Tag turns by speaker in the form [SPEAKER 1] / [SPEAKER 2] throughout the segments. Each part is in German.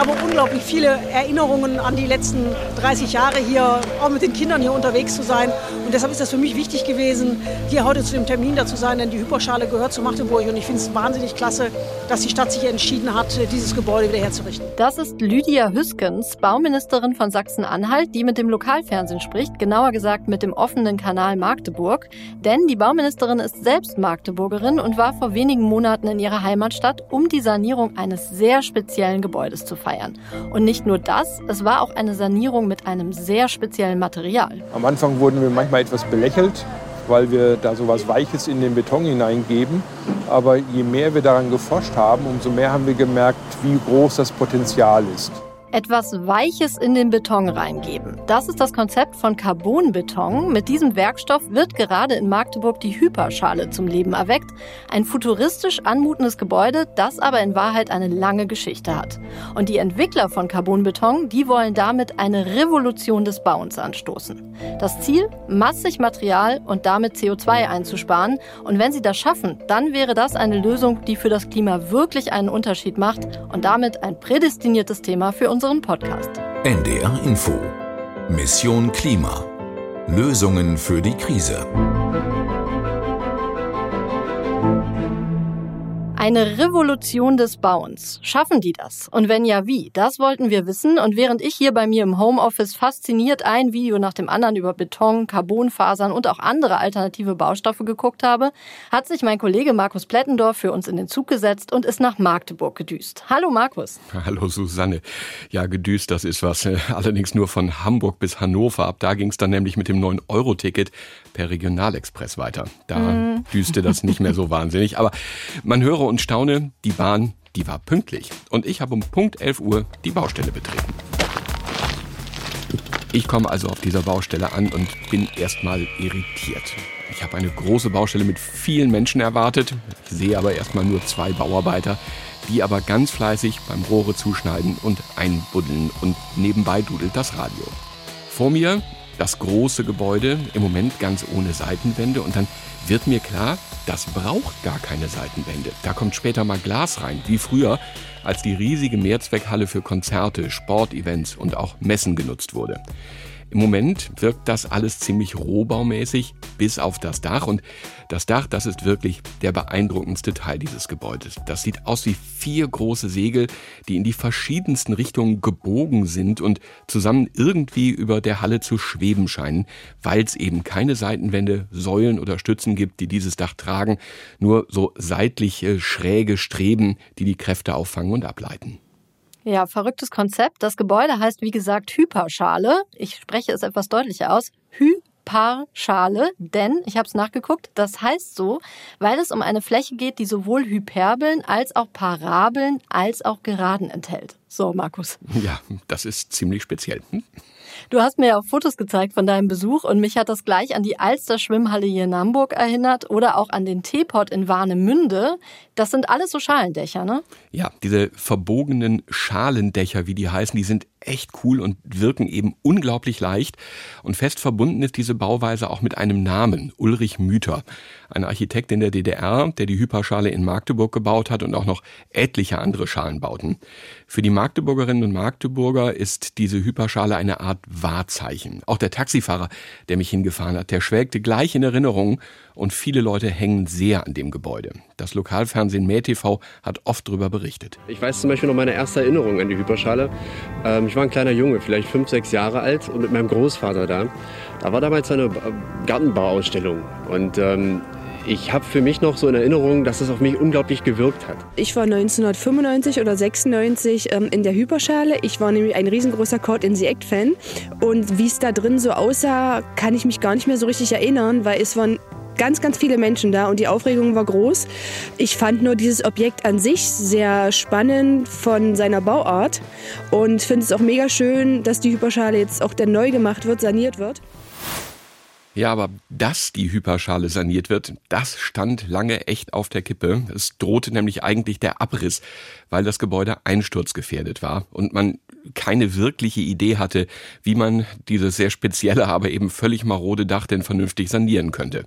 [SPEAKER 1] habe unglaublich viele Erinnerungen an die letzten 30 Jahre hier, auch mit den Kindern hier unterwegs zu sein. Und deshalb ist das für mich wichtig gewesen, hier heute zu dem Termin da zu sein, denn die Hyperschale gehört zu Magdeburg. Und ich finde es wahnsinnig klasse, dass die Stadt sich entschieden hat, dieses Gebäude wieder herzurichten.
[SPEAKER 2] Das ist Lydia Hüskens, Bauministerin von Sachsen-Anhalt, die mit dem Lokalfernsehen spricht, genauer gesagt mit dem offenen Kanal Magdeburg. Denn die Bauministerin ist selbst Magdeburgerin und war vor wenigen Monaten in ihrer Heimatstadt, um die Sanierung eines sehr speziellen Gebäudes zu feiern. Und nicht nur das, es war auch eine Sanierung mit einem sehr speziellen Material.
[SPEAKER 3] Am Anfang wurden wir manchmal etwas belächelt, weil wir da so was Weiches in den Beton hineingeben. Aber je mehr wir daran geforscht haben, umso mehr haben wir gemerkt, wie groß das Potenzial ist
[SPEAKER 2] etwas Weiches in den Beton reingeben. Das ist das Konzept von Carbonbeton. Mit diesem Werkstoff wird gerade in Magdeburg die Hyperschale zum Leben erweckt. Ein futuristisch anmutendes Gebäude, das aber in Wahrheit eine lange Geschichte hat. Und die Entwickler von Carbonbeton, die wollen damit eine Revolution des Bauens anstoßen. Das Ziel, massig Material und damit CO2 einzusparen. Und wenn sie das schaffen, dann wäre das eine Lösung, die für das Klima wirklich einen Unterschied macht und damit ein prädestiniertes Thema für uns unseren Podcast.
[SPEAKER 4] NDR Info. Mission Klima. Lösungen für die Krise.
[SPEAKER 2] Eine Revolution des Bauens. Schaffen die das? Und wenn ja, wie? Das wollten wir wissen. Und während ich hier bei mir im Homeoffice fasziniert ein Video nach dem anderen über Beton, Carbonfasern und auch andere alternative Baustoffe geguckt habe, hat sich mein Kollege Markus Plettendorf für uns in den Zug gesetzt und ist nach Magdeburg gedüst. Hallo Markus.
[SPEAKER 5] Hallo Susanne. Ja, gedüst, das ist was. Allerdings nur von Hamburg bis Hannover. Ab da ging es dann nämlich mit dem 9-Euro-Ticket per Regionalexpress weiter. Da mm. düste das nicht mehr so wahnsinnig. Aber man höre und staune, die Bahn, die war pünktlich. Und ich habe um Punkt 11 Uhr die Baustelle betreten. Ich komme also auf dieser Baustelle an und bin erstmal irritiert. Ich habe eine große Baustelle mit vielen Menschen erwartet. Ich sehe aber erstmal nur zwei Bauarbeiter, die aber ganz fleißig beim Rohre zuschneiden und einbuddeln und nebenbei dudelt das Radio. Vor mir das große Gebäude, im Moment ganz ohne Seitenwände und dann wird mir klar, das braucht gar keine Seitenwände. Da kommt später mal Glas rein, wie früher, als die riesige Mehrzweckhalle für Konzerte, Sportevents und auch Messen genutzt wurde. Im Moment wirkt das alles ziemlich rohbaumäßig, bis auf das Dach. Und das Dach, das ist wirklich der beeindruckendste Teil dieses Gebäudes. Das sieht aus wie vier große Segel, die in die verschiedensten Richtungen gebogen sind und zusammen irgendwie über der Halle zu schweben scheinen, weil es eben keine Seitenwände, Säulen oder Stützen gibt, die dieses Dach tragen, nur so seitliche, schräge Streben, die die Kräfte auffangen und ableiten.
[SPEAKER 2] Ja, verrücktes Konzept. Das Gebäude heißt, wie gesagt, Hyperschale. Ich spreche es etwas deutlicher aus. Hyperschale, denn, ich habe es nachgeguckt, das heißt so, weil es um eine Fläche geht, die sowohl Hyperbeln als auch Parabeln als auch Geraden enthält. So, Markus.
[SPEAKER 5] Ja, das ist ziemlich speziell. Hm?
[SPEAKER 2] Du hast mir ja auch Fotos gezeigt von deinem Besuch und mich hat das gleich an die Alster Schwimmhalle hier in Hamburg erinnert oder auch an den Teepot in Warnemünde. Das sind alles so Schalendächer, ne?
[SPEAKER 5] Ja, diese verbogenen Schalendächer, wie die heißen, die sind echt cool und wirken eben unglaublich leicht. Und fest verbunden ist diese Bauweise auch mit einem Namen, Ulrich Müther, ein Architekt in der DDR, der die Hyperschale in Magdeburg gebaut hat und auch noch etliche andere Schalenbauten. Für die Magdeburgerinnen und Magdeburger ist diese Hyperschale eine Art Wahrzeichen. Auch der Taxifahrer, der mich hingefahren hat, der schwelgte gleich in Erinnerung und viele Leute hängen sehr an dem Gebäude. Das Lokalfernsehen MähTV hat oft darüber berichtet.
[SPEAKER 6] Ich weiß zum Beispiel noch meine erste Erinnerung an die Hyperschale. Ähm, ich war ein kleiner Junge, vielleicht fünf, sechs Jahre alt und mit meinem Großvater da. Da war damals eine Gartenbauausstellung und ähm, ich habe für mich noch so in Erinnerung, dass es auf mich unglaublich gewirkt hat.
[SPEAKER 7] Ich war 1995 oder 96 ähm, in der Hyperschale. Ich war nämlich ein riesengroßer Caught in the Act Fan und wie es da drin so aussah, kann ich mich gar nicht mehr so richtig erinnern, weil es waren ganz, ganz viele Menschen da und die Aufregung war groß. Ich fand nur dieses Objekt an sich sehr spannend von seiner Bauart und finde es auch mega schön, dass die Hyperschale jetzt auch dann neu gemacht wird, saniert wird.
[SPEAKER 5] Ja, aber dass die Hyperschale saniert wird, das stand lange echt auf der Kippe. Es drohte nämlich eigentlich der Abriss, weil das Gebäude einsturzgefährdet war und man keine wirkliche Idee hatte, wie man dieses sehr spezielle, aber eben völlig marode Dach denn vernünftig sanieren könnte.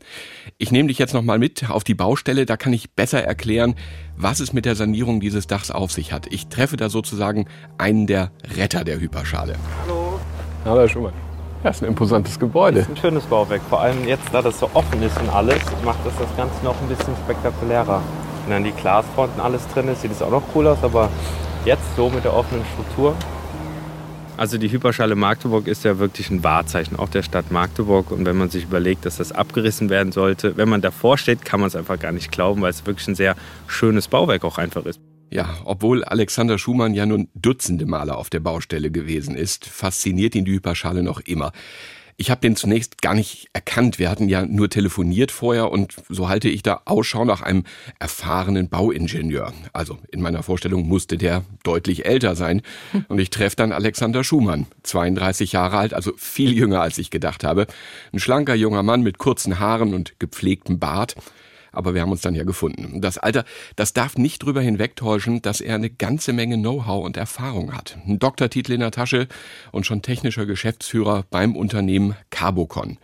[SPEAKER 5] Ich nehme dich jetzt nochmal mit auf die Baustelle, da kann ich besser erklären, was es mit der Sanierung dieses Dachs auf sich hat. Ich treffe da sozusagen einen der Retter der Hyperschale.
[SPEAKER 8] Hallo.
[SPEAKER 5] Hallo, Herr Schumann. Das ist ein imposantes Gebäude.
[SPEAKER 8] Das ist ein schönes Bauwerk. Vor allem jetzt, da das so offen ist und alles, macht das das Ganze noch ein bisschen spektakulärer. Wenn dann die Glasfronten alles drin ist, sieht es auch noch cool aus, aber jetzt so mit der offenen Struktur. Also die Hyperschale Magdeburg ist ja wirklich ein Wahrzeichen, auch der Stadt Magdeburg. Und wenn man sich überlegt, dass das abgerissen werden sollte, wenn man davor steht, kann man es einfach gar nicht glauben, weil es wirklich ein sehr schönes Bauwerk auch einfach ist.
[SPEAKER 5] Ja, obwohl Alexander Schumann ja nun dutzende Male auf der Baustelle gewesen ist, fasziniert ihn die Hyperschale noch immer. Ich habe den zunächst gar nicht erkannt. Wir hatten ja nur telefoniert vorher und so halte ich da Ausschau nach einem erfahrenen Bauingenieur. Also in meiner Vorstellung musste der deutlich älter sein. Und ich treffe dann Alexander Schumann, 32 Jahre alt, also viel jünger als ich gedacht habe. Ein schlanker junger Mann mit kurzen Haaren und gepflegtem Bart aber wir haben uns dann ja gefunden. Das Alter, das darf nicht drüber hinwegtäuschen, dass er eine ganze Menge Know-how und Erfahrung hat. Ein Doktortitel in der Tasche und schon technischer Geschäftsführer beim Unternehmen Carbocon.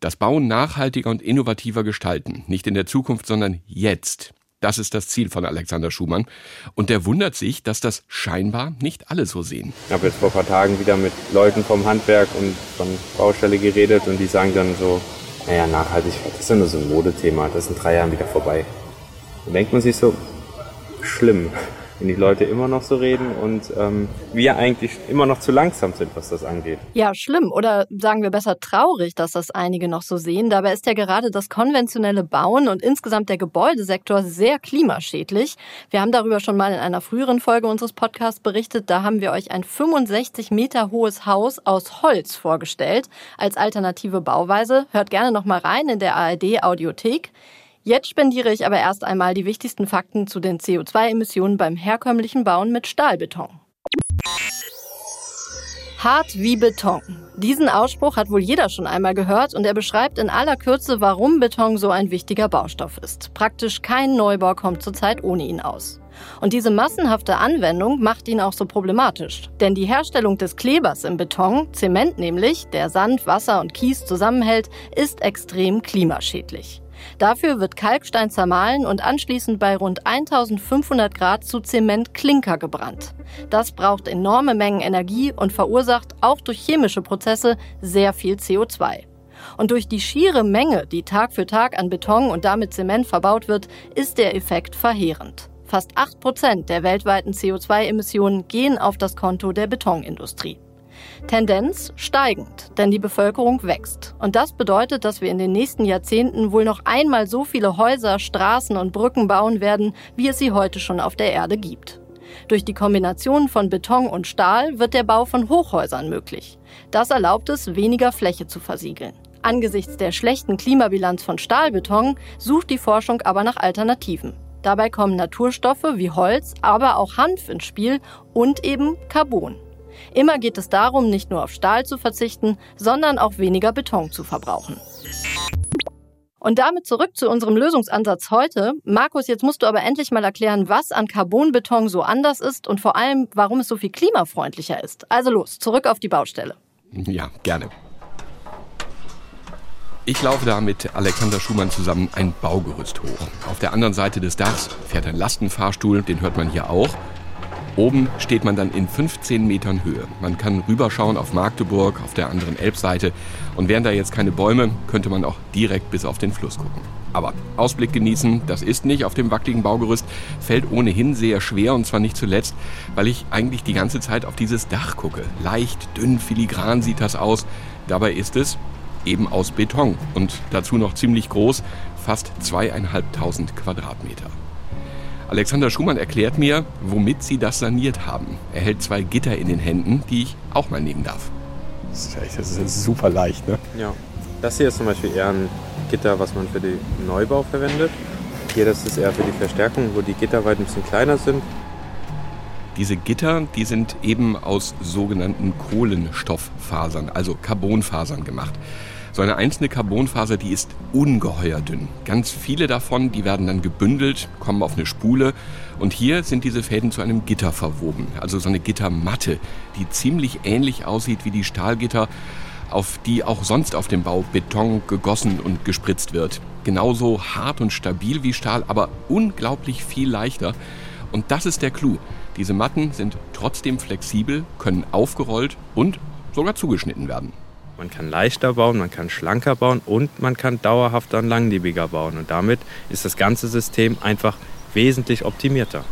[SPEAKER 5] Das Bauen nachhaltiger und innovativer gestalten, nicht in der Zukunft, sondern jetzt. Das ist das Ziel von Alexander Schumann. Und der wundert sich, dass das scheinbar nicht alle so sehen.
[SPEAKER 8] Ich habe jetzt vor ein paar Tagen wieder mit Leuten vom Handwerk und von Baustelle geredet und die sagen dann so, naja, Nachhaltigkeit, das ist ja nur so ein Modethema, das ist in drei Jahren wieder vorbei. Dann denkt man sich so, schlimm wenn die Leute immer noch so reden und ähm, wir eigentlich immer noch zu langsam sind, was das angeht.
[SPEAKER 2] Ja, schlimm oder sagen wir besser traurig, dass das einige noch so sehen. Dabei ist ja gerade das konventionelle Bauen und insgesamt der Gebäudesektor sehr klimaschädlich. Wir haben darüber schon mal in einer früheren Folge unseres Podcasts berichtet. Da haben wir euch ein 65 Meter hohes Haus aus Holz vorgestellt als alternative Bauweise. Hört gerne noch mal rein in der ARD Audiothek. Jetzt spendiere ich aber erst einmal die wichtigsten Fakten zu den CO2-Emissionen beim herkömmlichen Bauen mit Stahlbeton. Hart wie Beton. Diesen Ausspruch hat wohl jeder schon einmal gehört und er beschreibt in aller Kürze, warum Beton so ein wichtiger Baustoff ist. Praktisch kein Neubau kommt zurzeit ohne ihn aus. Und diese massenhafte Anwendung macht ihn auch so problematisch. Denn die Herstellung des Klebers im Beton, Zement nämlich, der Sand, Wasser und Kies zusammenhält, ist extrem klimaschädlich. Dafür wird Kalkstein zermahlen und anschließend bei rund 1500 Grad zu Zementklinker gebrannt. Das braucht enorme Mengen Energie und verursacht auch durch chemische Prozesse sehr viel CO2. Und durch die schiere Menge, die Tag für Tag an Beton und damit Zement verbaut wird, ist der Effekt verheerend. Fast 8 Prozent der weltweiten CO2-Emissionen gehen auf das Konto der Betonindustrie. Tendenz steigend, denn die Bevölkerung wächst. Und das bedeutet, dass wir in den nächsten Jahrzehnten wohl noch einmal so viele Häuser, Straßen und Brücken bauen werden, wie es sie heute schon auf der Erde gibt. Durch die Kombination von Beton und Stahl wird der Bau von Hochhäusern möglich. Das erlaubt es, weniger Fläche zu versiegeln. Angesichts der schlechten Klimabilanz von Stahlbeton sucht die Forschung aber nach Alternativen. Dabei kommen Naturstoffe wie Holz, aber auch Hanf ins Spiel und eben Carbon. Immer geht es darum, nicht nur auf Stahl zu verzichten, sondern auch weniger Beton zu verbrauchen. Und damit zurück zu unserem Lösungsansatz heute. Markus, jetzt musst du aber endlich mal erklären, was an Carbonbeton so anders ist und vor allem, warum es so viel klimafreundlicher ist. Also los, zurück auf die Baustelle.
[SPEAKER 5] Ja, gerne. Ich laufe da mit Alexander Schumann zusammen ein Baugerüst hoch. Auf der anderen Seite des Dachs fährt ein Lastenfahrstuhl, den hört man hier auch. Oben steht man dann in 15 Metern Höhe. Man kann rüberschauen auf Magdeburg, auf der anderen Elbseite. Und wären da jetzt keine Bäume, könnte man auch direkt bis auf den Fluss gucken. Aber Ausblick genießen, das ist nicht auf dem wackeligen Baugerüst, fällt ohnehin sehr schwer und zwar nicht zuletzt, weil ich eigentlich die ganze Zeit auf dieses Dach gucke. Leicht, dünn, filigran sieht das aus. Dabei ist es eben aus Beton und dazu noch ziemlich groß, fast zweieinhalbtausend Quadratmeter. Alexander Schumann erklärt mir, womit sie das saniert haben. Er hält zwei Gitter in den Händen, die ich auch mal nehmen darf.
[SPEAKER 3] Das ist super leicht, ne?
[SPEAKER 8] Ja. Das hier ist zum Beispiel eher ein Gitter, was man für den Neubau verwendet. Hier, das ist eher für die Verstärkung, wo die Gitter weit ein bisschen kleiner sind.
[SPEAKER 5] Diese Gitter, die sind eben aus sogenannten Kohlenstofffasern, also Carbonfasern gemacht. So eine einzelne Carbonfaser, die ist ungeheuer dünn. Ganz viele davon, die werden dann gebündelt, kommen auf eine Spule und hier sind diese Fäden zu einem Gitter verwoben. Also so eine Gittermatte, die ziemlich ähnlich aussieht wie die Stahlgitter, auf die auch sonst auf dem Bau Beton gegossen und gespritzt wird. Genauso hart und stabil wie Stahl, aber unglaublich viel leichter. Und das ist der Clou. Diese Matten sind trotzdem flexibel, können aufgerollt und sogar zugeschnitten werden.
[SPEAKER 8] Man kann leichter bauen, man kann schlanker bauen und man kann dauerhafter und langlebiger bauen. Und damit ist das ganze System einfach wesentlich optimierter.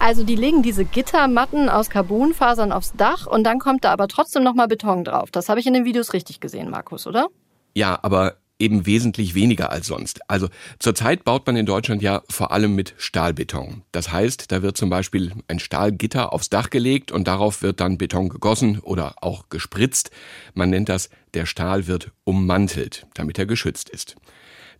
[SPEAKER 2] Also die legen diese Gittermatten aus Carbonfasern aufs Dach und dann kommt da aber trotzdem nochmal Beton drauf. Das habe ich in den Videos richtig gesehen, Markus, oder?
[SPEAKER 5] Ja, aber eben wesentlich weniger als sonst. Also zurzeit baut man in Deutschland ja vor allem mit Stahlbeton. Das heißt, da wird zum Beispiel ein Stahlgitter aufs Dach gelegt und darauf wird dann Beton gegossen oder auch gespritzt. Man nennt das, der Stahl wird ummantelt, damit er geschützt ist.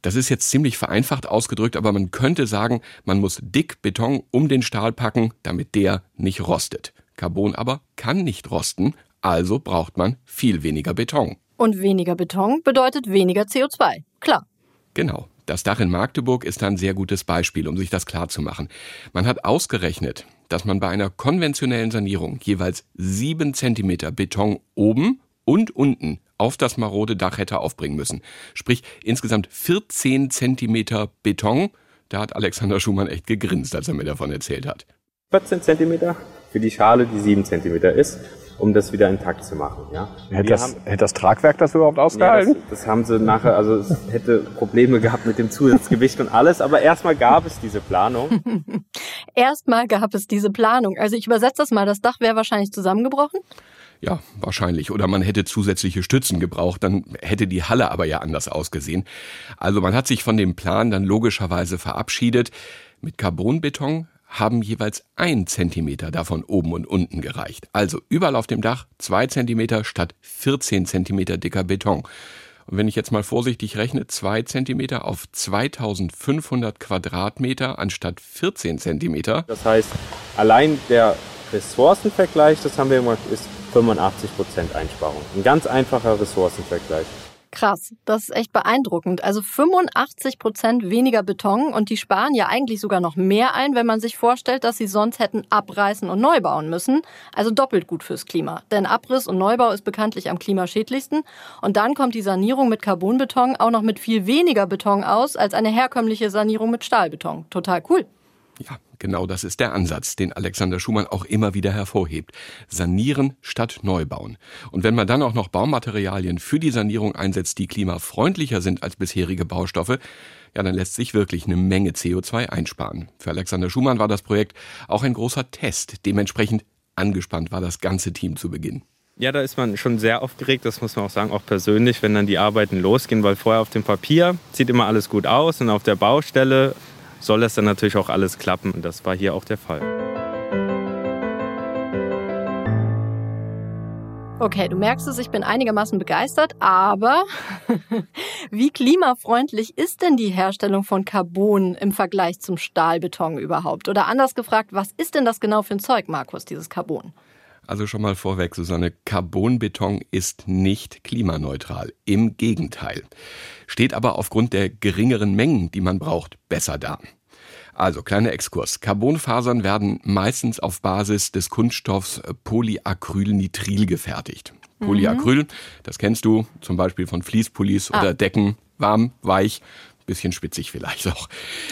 [SPEAKER 5] Das ist jetzt ziemlich vereinfacht ausgedrückt, aber man könnte sagen, man muss dick Beton um den Stahl packen, damit der nicht rostet. Carbon aber kann nicht rosten, also braucht man viel weniger Beton.
[SPEAKER 2] Und weniger Beton bedeutet weniger CO2. Klar.
[SPEAKER 5] Genau. Das Dach in Magdeburg ist ein sehr gutes Beispiel, um sich das klarzumachen. Man hat ausgerechnet, dass man bei einer konventionellen Sanierung jeweils sieben Zentimeter Beton oben und unten auf das marode Dach hätte aufbringen müssen. Sprich insgesamt 14 Zentimeter Beton. Da hat Alexander Schumann echt gegrinst, als er mir davon erzählt hat.
[SPEAKER 8] 14 Zentimeter für die Schale, die 7 Zentimeter ist um das wieder intakt zu machen. Ja.
[SPEAKER 3] Hätte, das, haben, hätte das Tragwerk das überhaupt ausgehalten?
[SPEAKER 8] Ja, das, das, haben sie nachher, also es hätte Probleme gehabt mit dem Zusatzgewicht und alles, aber erstmal gab es diese Planung.
[SPEAKER 2] erstmal gab es diese Planung. Also ich übersetze das mal, das Dach wäre wahrscheinlich zusammengebrochen.
[SPEAKER 5] Ja, wahrscheinlich. Oder man hätte zusätzliche Stützen gebraucht, dann hätte die Halle aber ja anders ausgesehen. Also man hat sich von dem Plan dann logischerweise verabschiedet. Mit Carbonbeton haben jeweils ein Zentimeter davon oben und unten gereicht. Also überall auf dem Dach zwei Zentimeter statt 14 Zentimeter dicker Beton. Und wenn ich jetzt mal vorsichtig rechne, zwei Zentimeter auf 2500 Quadratmeter anstatt 14 Zentimeter.
[SPEAKER 8] Das heißt, allein der Ressourcenvergleich, das haben wir gemacht, ist 85 Prozent Einsparung. Ein ganz einfacher Ressourcenvergleich.
[SPEAKER 2] Krass, das ist echt beeindruckend. Also 85 Prozent weniger Beton und die sparen ja eigentlich sogar noch mehr ein, wenn man sich vorstellt, dass sie sonst hätten abreißen und neu bauen müssen. Also doppelt gut fürs Klima. Denn Abriss und Neubau ist bekanntlich am klimaschädlichsten. Und dann kommt die Sanierung mit Carbonbeton auch noch mit viel weniger Beton aus als eine herkömmliche Sanierung mit Stahlbeton. Total cool.
[SPEAKER 5] Ja, genau das ist der Ansatz, den Alexander Schumann auch immer wieder hervorhebt. Sanieren statt Neubauen. Und wenn man dann auch noch Baumaterialien für die Sanierung einsetzt, die klimafreundlicher sind als bisherige Baustoffe, ja, dann lässt sich wirklich eine Menge CO2 einsparen. Für Alexander Schumann war das Projekt auch ein großer Test. Dementsprechend angespannt war das ganze Team zu Beginn.
[SPEAKER 8] Ja, da ist man schon sehr aufgeregt, das muss man auch sagen, auch persönlich, wenn dann die Arbeiten losgehen, weil vorher auf dem Papier sieht immer alles gut aus und auf der Baustelle soll das dann natürlich auch alles klappen. Und das war hier auch der Fall.
[SPEAKER 2] Okay, du merkst es, ich bin einigermaßen begeistert, aber wie klimafreundlich ist denn die Herstellung von Carbon im Vergleich zum Stahlbeton überhaupt? Oder anders gefragt, was ist denn das genau für ein Zeug, Markus, dieses Carbon?
[SPEAKER 5] Also schon mal vorweg, Susanne, Carbonbeton ist nicht klimaneutral. Im Gegenteil. Steht aber aufgrund der geringeren Mengen, die man braucht, besser da. Also, kleiner Exkurs. Carbonfasern werden meistens auf Basis des Kunststoffs Polyacrylnitril gefertigt. Mhm. Polyacryl, das kennst du zum Beispiel von Fließpullis ah. oder Decken, warm, weich, bisschen spitzig vielleicht auch.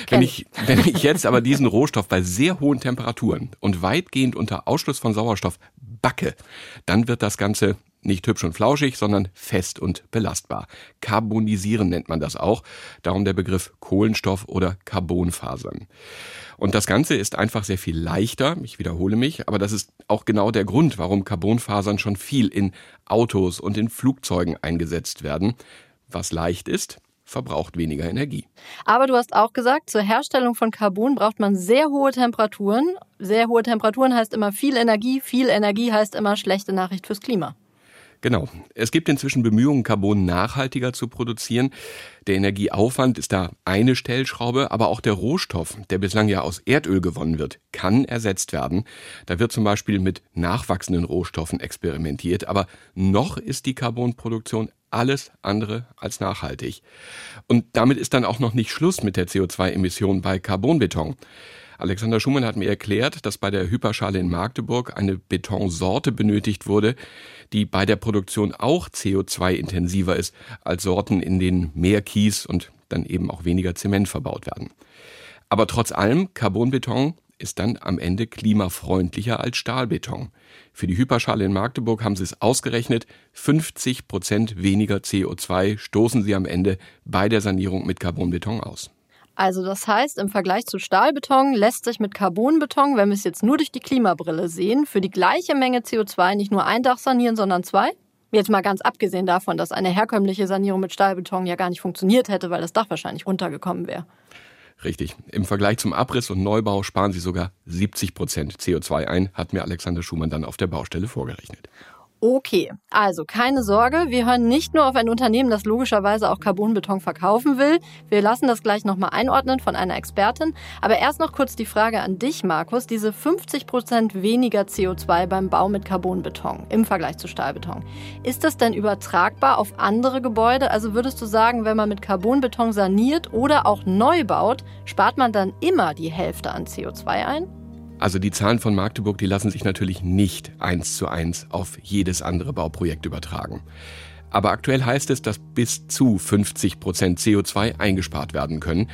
[SPEAKER 5] Wenn ich, wenn ich jetzt aber diesen Rohstoff bei sehr hohen Temperaturen und weitgehend unter Ausschluss von Sauerstoff backe, dann wird das Ganze nicht hübsch und flauschig, sondern fest und belastbar. Carbonisieren nennt man das auch, darum der Begriff Kohlenstoff oder Carbonfasern. Und das Ganze ist einfach sehr viel leichter, ich wiederhole mich, aber das ist auch genau der Grund, warum Carbonfasern schon viel in Autos und in Flugzeugen eingesetzt werden. Was leicht ist, verbraucht weniger Energie.
[SPEAKER 2] Aber du hast auch gesagt, zur Herstellung von Carbon braucht man sehr hohe Temperaturen. Sehr hohe Temperaturen heißt immer viel Energie, viel Energie heißt immer schlechte Nachricht fürs Klima.
[SPEAKER 5] Genau. Es gibt inzwischen Bemühungen, Carbon nachhaltiger zu produzieren. Der Energieaufwand ist da eine Stellschraube, aber auch der Rohstoff, der bislang ja aus Erdöl gewonnen wird, kann ersetzt werden. Da wird zum Beispiel mit nachwachsenden Rohstoffen experimentiert, aber noch ist die Carbonproduktion alles andere als nachhaltig. Und damit ist dann auch noch nicht Schluss mit der CO2-Emission bei Carbonbeton. Alexander Schumann hat mir erklärt, dass bei der Hyperschale in Magdeburg eine Betonsorte benötigt wurde, die bei der Produktion auch CO2-intensiver ist als Sorten, in denen mehr Kies und dann eben auch weniger Zement verbaut werden. Aber trotz allem, Carbonbeton ist dann am Ende klimafreundlicher als Stahlbeton. Für die Hyperschale in Magdeburg haben sie es ausgerechnet, 50 Prozent weniger CO2 stoßen sie am Ende bei der Sanierung mit Carbonbeton aus.
[SPEAKER 2] Also das heißt, im Vergleich zu Stahlbeton lässt sich mit Carbonbeton, wenn wir es jetzt nur durch die Klimabrille sehen, für die gleiche Menge CO2 nicht nur ein Dach sanieren, sondern zwei? Jetzt mal ganz abgesehen davon, dass eine herkömmliche Sanierung mit Stahlbeton ja gar nicht funktioniert hätte, weil das Dach wahrscheinlich runtergekommen wäre.
[SPEAKER 5] Richtig. Im Vergleich zum Abriss und Neubau sparen sie sogar 70 Prozent CO2 ein, hat mir Alexander Schumann dann auf der Baustelle vorgerechnet.
[SPEAKER 2] Okay, also keine Sorge, wir hören nicht nur auf ein Unternehmen, das logischerweise auch Carbonbeton verkaufen will. Wir lassen das gleich nochmal einordnen von einer Expertin. Aber erst noch kurz die Frage an dich, Markus. Diese 50 Prozent weniger CO2 beim Bau mit Carbonbeton im Vergleich zu Stahlbeton. Ist das denn übertragbar auf andere Gebäude? Also würdest du sagen, wenn man mit Carbonbeton saniert oder auch neu baut, spart man dann immer die Hälfte an CO2 ein?
[SPEAKER 5] Also die Zahlen von Magdeburg, die lassen sich natürlich nicht eins zu eins auf jedes andere Bauprojekt übertragen. Aber aktuell heißt es, dass bis zu 50 Prozent CO2 eingespart werden können.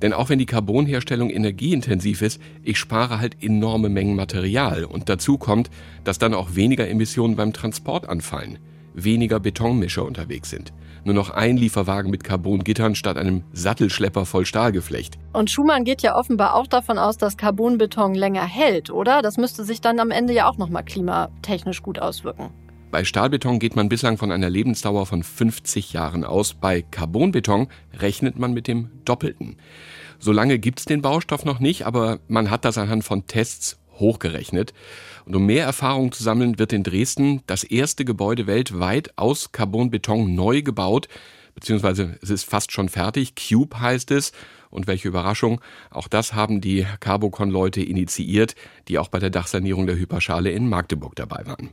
[SPEAKER 5] Denn auch wenn die Carbonherstellung energieintensiv ist, ich spare halt enorme Mengen Material. Und dazu kommt, dass dann auch weniger Emissionen beim Transport anfallen, weniger Betonmischer unterwegs sind nur noch ein Lieferwagen mit Carbongittern statt einem Sattelschlepper voll Stahlgeflecht.
[SPEAKER 2] Und Schumann geht ja offenbar auch davon aus, dass Carbonbeton länger hält, oder? Das müsste sich dann am Ende ja auch nochmal klimatechnisch gut auswirken.
[SPEAKER 5] Bei Stahlbeton geht man bislang von einer Lebensdauer von 50 Jahren aus. Bei Carbonbeton rechnet man mit dem Doppelten. So lange gibt's den Baustoff noch nicht, aber man hat das anhand von Tests hochgerechnet. Und um mehr Erfahrung zu sammeln, wird in Dresden das erste Gebäude weltweit aus Carbonbeton neu gebaut, beziehungsweise es ist fast schon fertig. Cube heißt es. Und welche Überraschung, auch das haben die Carbocon-Leute initiiert, die auch bei der Dachsanierung der Hyperschale in Magdeburg dabei waren.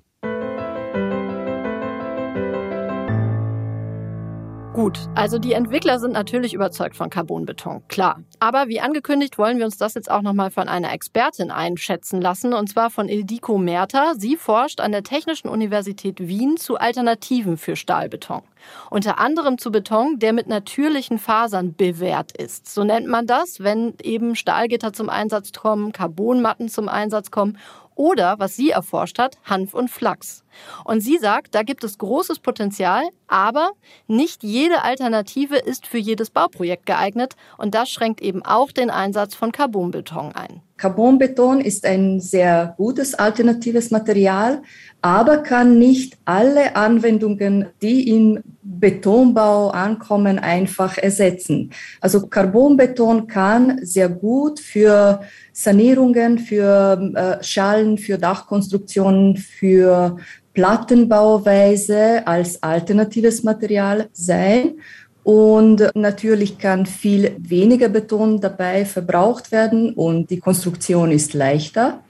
[SPEAKER 2] Gut, also die Entwickler sind natürlich überzeugt von Carbonbeton, klar. Aber wie angekündigt wollen wir uns das jetzt auch nochmal von einer Expertin einschätzen lassen, und zwar von Ildiko Merter. Sie forscht an der Technischen Universität Wien zu Alternativen für Stahlbeton. Unter anderem zu Beton, der mit natürlichen Fasern bewährt ist. So nennt man das, wenn eben Stahlgitter zum Einsatz kommen, Carbonmatten zum Einsatz kommen oder, was sie erforscht hat, Hanf und Flachs. Und sie sagt, da gibt es großes Potenzial, aber nicht jede Alternative ist für jedes Bauprojekt geeignet und das schränkt eben auch den Einsatz von Carbonbeton ein.
[SPEAKER 9] Carbonbeton ist ein sehr gutes alternatives Material, aber kann nicht alle Anwendungen, die im Betonbau ankommen, einfach ersetzen. Also Carbonbeton kann sehr gut für Sanierungen, für äh, Schalen, für Dachkonstruktionen, für Plattenbauweise als alternatives Material sein. Und natürlich kann viel weniger Beton dabei verbraucht werden und die Konstruktion ist leichter.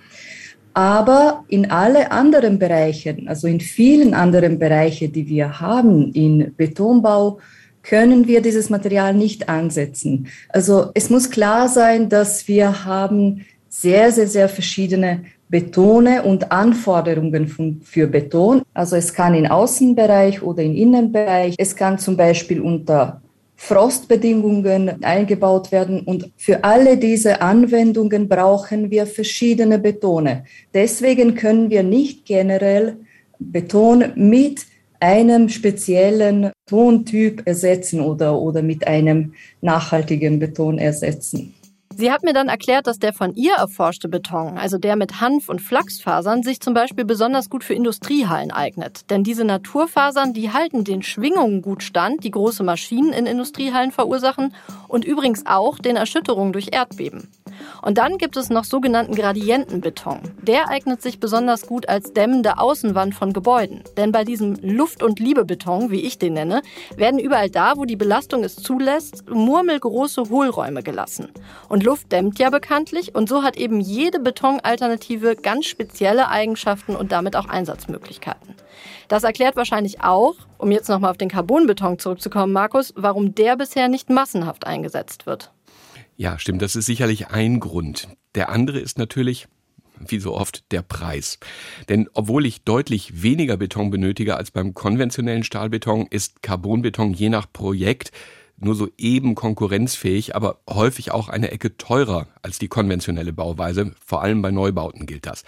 [SPEAKER 9] Aber in alle anderen Bereichen, also in vielen anderen Bereichen, die wir haben in Betonbau, können wir dieses Material nicht ansetzen. Also es muss klar sein, dass wir haben sehr, sehr, sehr verschiedene Betone und Anforderungen für Beton. Also es kann im Außenbereich oder im Innenbereich, es kann zum Beispiel unter Frostbedingungen eingebaut werden. Und für alle diese Anwendungen brauchen wir verschiedene Betone. Deswegen können wir nicht generell Beton mit einem speziellen Tontyp ersetzen oder, oder mit einem nachhaltigen Beton ersetzen.
[SPEAKER 2] Sie hat mir dann erklärt, dass der von ihr erforschte Beton, also der mit Hanf- und Flachsfasern, sich zum Beispiel besonders gut für Industriehallen eignet. Denn diese Naturfasern, die halten den Schwingungen gut stand, die große Maschinen in Industriehallen verursachen und übrigens auch den Erschütterungen durch Erdbeben. Und dann gibt es noch sogenannten Gradientenbeton. Der eignet sich besonders gut als dämmende Außenwand von Gebäuden. Denn bei diesem Luft- und Liebebeton, wie ich den nenne, werden überall da, wo die Belastung es zulässt, murmelgroße Hohlräume gelassen. Und Luft dämmt ja bekanntlich und so hat eben jede Betonalternative ganz spezielle Eigenschaften und damit auch Einsatzmöglichkeiten. Das erklärt wahrscheinlich auch, um jetzt nochmal auf den Carbonbeton zurückzukommen, Markus, warum der bisher nicht massenhaft eingesetzt wird.
[SPEAKER 5] Ja, stimmt, das ist sicherlich ein Grund. Der andere ist natürlich, wie so oft, der Preis. Denn obwohl ich deutlich weniger Beton benötige als beim konventionellen Stahlbeton, ist Carbonbeton je nach Projekt nur so eben konkurrenzfähig, aber häufig auch eine Ecke teurer als die konventionelle Bauweise. Vor allem bei Neubauten gilt das.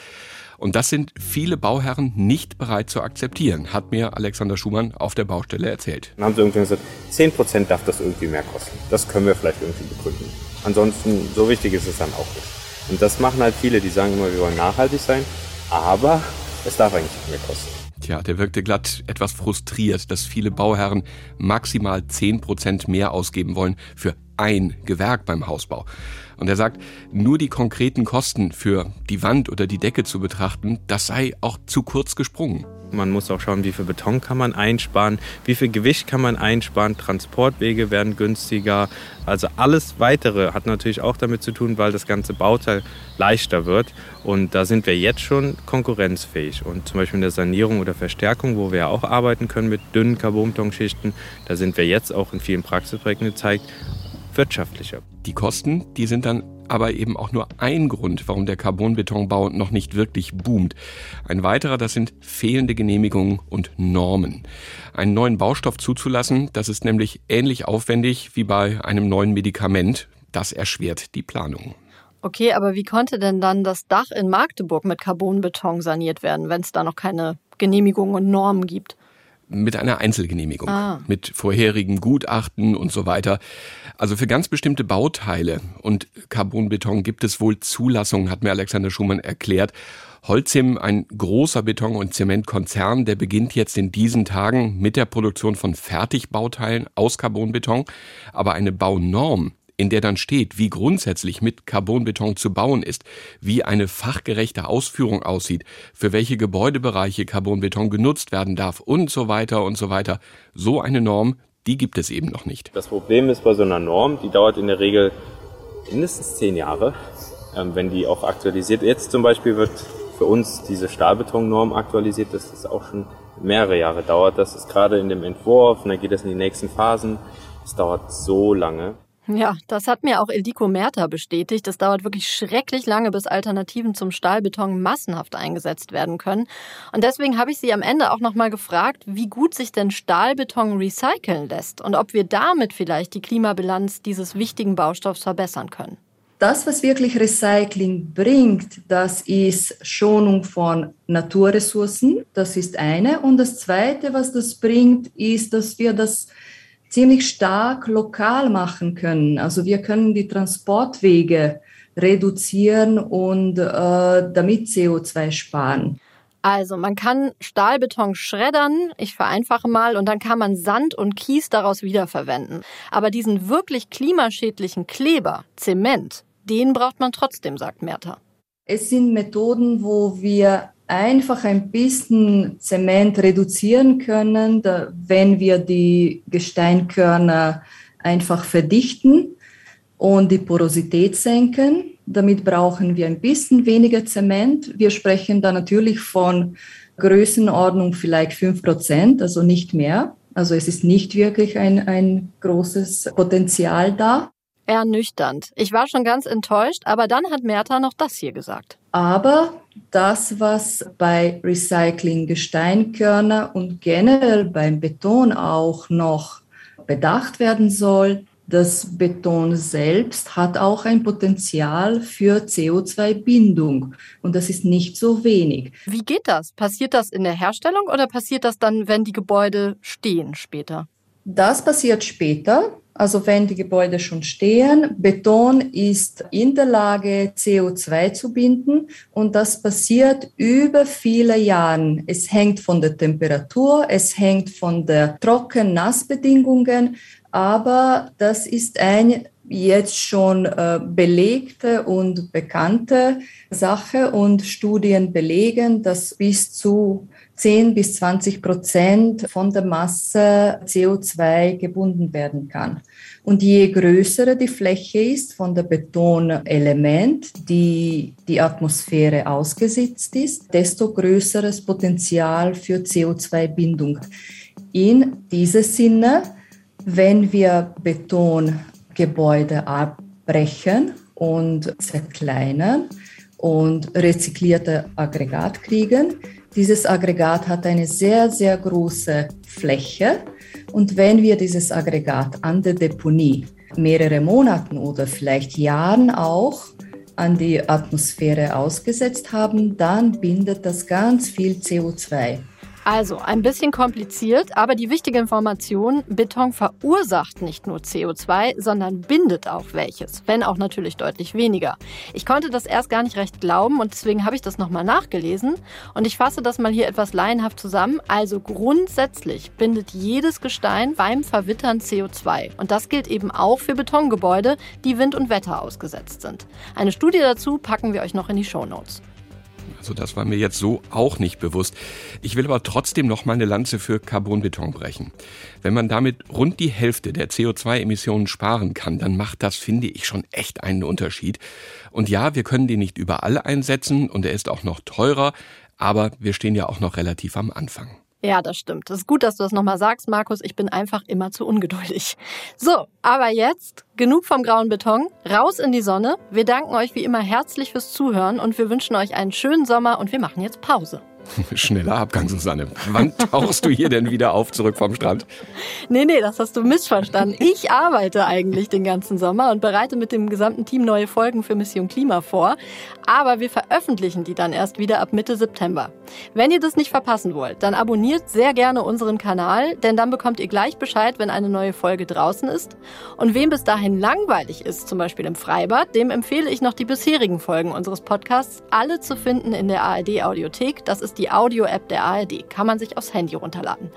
[SPEAKER 5] Und das sind viele Bauherren nicht bereit zu akzeptieren, hat mir Alexander Schumann auf der Baustelle erzählt.
[SPEAKER 8] Dann haben sie irgendwie gesagt, 10 Prozent darf das irgendwie mehr kosten. Das können wir vielleicht irgendwie begründen. Ansonsten, so wichtig ist es dann auch nicht. Und das machen halt viele, die sagen immer, wir wollen nachhaltig sein, aber es darf eigentlich nicht mehr kosten.
[SPEAKER 5] Tja, der wirkte glatt etwas frustriert, dass viele Bauherren maximal 10 Prozent mehr ausgeben wollen für ein Gewerk beim Hausbau. Und er sagt, nur die konkreten Kosten für die Wand oder die Decke zu betrachten, das sei auch zu kurz gesprungen.
[SPEAKER 8] Man muss auch schauen, wie viel Beton kann man einsparen, wie viel Gewicht kann man einsparen, Transportwege werden günstiger. Also alles Weitere hat natürlich auch damit zu tun, weil das ganze Bauteil leichter wird. Und da sind wir jetzt schon konkurrenzfähig. Und zum Beispiel in der Sanierung oder Verstärkung, wo wir auch arbeiten können mit dünnen Carbonbetonschichten, da sind wir jetzt auch in vielen Praxisprojekten gezeigt, wirtschaftlicher.
[SPEAKER 5] Die Kosten, die sind dann aber eben auch nur ein Grund, warum der Carbonbetonbau noch nicht wirklich boomt. Ein weiterer, das sind fehlende Genehmigungen und Normen. Einen neuen Baustoff zuzulassen, das ist nämlich ähnlich aufwendig wie bei einem neuen Medikament. Das erschwert die Planung.
[SPEAKER 2] Okay, aber wie konnte denn dann das Dach in Magdeburg mit Carbonbeton saniert werden, wenn es da noch keine Genehmigungen und Normen gibt?
[SPEAKER 5] Mit einer Einzelgenehmigung, ah. mit vorherigen Gutachten und so weiter. Also für ganz bestimmte Bauteile und Carbonbeton gibt es wohl Zulassungen, hat mir Alexander Schumann erklärt. Holcim, ein großer Beton- und Zementkonzern, der beginnt jetzt in diesen Tagen mit der Produktion von Fertigbauteilen aus Carbonbeton. Aber eine Baunorm, in der dann steht, wie grundsätzlich mit Carbonbeton zu bauen ist, wie eine fachgerechte Ausführung aussieht, für welche Gebäudebereiche Carbonbeton genutzt werden darf und so weiter und so weiter. So eine Norm, die gibt es eben noch nicht.
[SPEAKER 8] Das Problem ist bei so einer Norm, die dauert in der Regel mindestens zehn Jahre, ähm, wenn die auch aktualisiert. Jetzt zum Beispiel wird für uns diese Stahlbetonnorm aktualisiert, das ist auch schon mehrere Jahre dauert. Das ist gerade in dem Entwurf und dann geht es in die nächsten Phasen. Es dauert so lange.
[SPEAKER 2] Ja, das hat mir auch Ildiko Merter bestätigt. Es dauert wirklich schrecklich lange, bis Alternativen zum Stahlbeton massenhaft eingesetzt werden können. Und deswegen habe ich sie am Ende auch nochmal gefragt, wie gut sich denn Stahlbeton recyceln lässt und ob wir damit vielleicht die Klimabilanz dieses wichtigen Baustoffs verbessern können.
[SPEAKER 9] Das, was wirklich Recycling bringt, das ist Schonung von Naturressourcen. Das ist eine. Und das Zweite, was das bringt, ist, dass wir das ziemlich stark lokal machen können. Also wir können die Transportwege reduzieren und äh, damit CO2 sparen.
[SPEAKER 2] Also man kann Stahlbeton schreddern, ich vereinfache mal, und dann kann man Sand und Kies daraus wiederverwenden. Aber diesen wirklich klimaschädlichen Kleber, Zement, den braucht man trotzdem, sagt Merta.
[SPEAKER 9] Es sind Methoden, wo wir einfach ein bisschen Zement reduzieren können, wenn wir die Gesteinkörner einfach verdichten und die Porosität senken. Damit brauchen wir ein bisschen weniger Zement. Wir sprechen da natürlich von Größenordnung vielleicht fünf Prozent, also nicht mehr. Also es ist nicht wirklich ein, ein großes Potenzial da.
[SPEAKER 2] Ernüchternd. Ich war schon ganz enttäuscht, aber dann hat Merta noch das hier gesagt.
[SPEAKER 9] Aber das, was bei Recycling Gesteinkörner und generell beim Beton auch noch bedacht werden soll, das Beton selbst hat auch ein Potenzial für CO2-Bindung und das ist nicht so wenig.
[SPEAKER 2] Wie geht das? Passiert das in der Herstellung oder passiert das dann, wenn die Gebäude stehen später?
[SPEAKER 9] Das passiert später. Also wenn die Gebäude schon stehen, Beton ist in der Lage, CO2 zu binden. Und das passiert über viele Jahre. Es hängt von der Temperatur, es hängt von der Trocken-Nassbedingungen, aber das ist ein jetzt schon äh, belegte und bekannte Sache. Und Studien belegen, dass bis zu 10 bis 20 Prozent von der Masse CO2 gebunden werden kann. Und je größer die Fläche ist von der Betonelement, die die Atmosphäre ausgesetzt ist, desto größeres Potenzial für CO2-Bindung. In diesem Sinne, wenn wir Betongebäude abbrechen und zerkleinern und rezyklierte Aggregat kriegen, dieses Aggregat hat eine sehr, sehr große Fläche und wenn wir dieses Aggregat an der Deponie mehrere Monaten oder vielleicht Jahren auch an die Atmosphäre ausgesetzt haben, dann bindet das ganz viel CO2.
[SPEAKER 2] Also ein bisschen kompliziert, aber die wichtige Information, Beton verursacht nicht nur CO2, sondern bindet auch welches, wenn auch natürlich deutlich weniger. Ich konnte das erst gar nicht recht glauben und deswegen habe ich das nochmal nachgelesen und ich fasse das mal hier etwas laienhaft zusammen. Also grundsätzlich bindet jedes Gestein beim Verwittern CO2 und das gilt eben auch für Betongebäude, die Wind und Wetter ausgesetzt sind. Eine Studie dazu packen wir euch noch in die Show Notes.
[SPEAKER 5] Also das war mir jetzt so auch nicht bewusst. Ich will aber trotzdem noch mal eine Lanze für Carbonbeton brechen. Wenn man damit rund die Hälfte der CO2-Emissionen sparen kann, dann macht das, finde ich, schon echt einen Unterschied. Und ja, wir können den nicht überall einsetzen und er ist auch noch teurer, aber wir stehen ja auch noch relativ am Anfang.
[SPEAKER 2] Ja, das stimmt. Das ist gut, dass du das nochmal sagst, Markus. Ich bin einfach immer zu ungeduldig. So, aber jetzt genug vom grauen Beton. Raus in die Sonne. Wir danken euch wie immer herzlich fürs Zuhören und wir wünschen euch einen schönen Sommer und wir machen jetzt Pause.
[SPEAKER 5] Schneller Abgang, Susanne. Wann tauchst du hier denn wieder auf, zurück vom Strand?
[SPEAKER 2] Nee, nee, das hast du missverstanden. Ich arbeite eigentlich den ganzen Sommer und bereite mit dem gesamten Team neue Folgen für Mission Klima vor. Aber wir veröffentlichen die dann erst wieder ab Mitte September. Wenn ihr das nicht verpassen wollt, dann abonniert sehr gerne unseren Kanal, denn dann bekommt ihr gleich Bescheid, wenn eine neue Folge draußen ist. Und wem bis dahin langweilig ist, zum Beispiel im Freibad, dem empfehle ich noch die bisherigen Folgen unseres Podcasts, alle zu finden in der ARD Audiothek. Das ist die Audio-App der ARD. Kann man sich aufs Handy runterladen.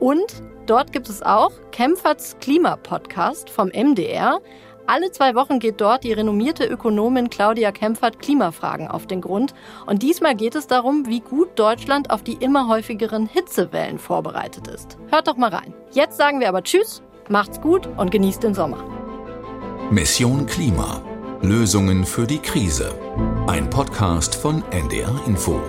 [SPEAKER 2] Und dort gibt es auch Kempferts Klimapodcast vom MDR. Alle zwei Wochen geht dort die renommierte Ökonomin Claudia Kempfert Klimafragen auf den Grund. Und diesmal geht es darum, wie gut Deutschland auf die immer häufigeren Hitzewellen vorbereitet ist. Hört doch mal rein. Jetzt sagen wir aber Tschüss, macht's gut und genießt den Sommer.
[SPEAKER 4] Mission Klima. Lösungen für die Krise. Ein Podcast von NDR Info.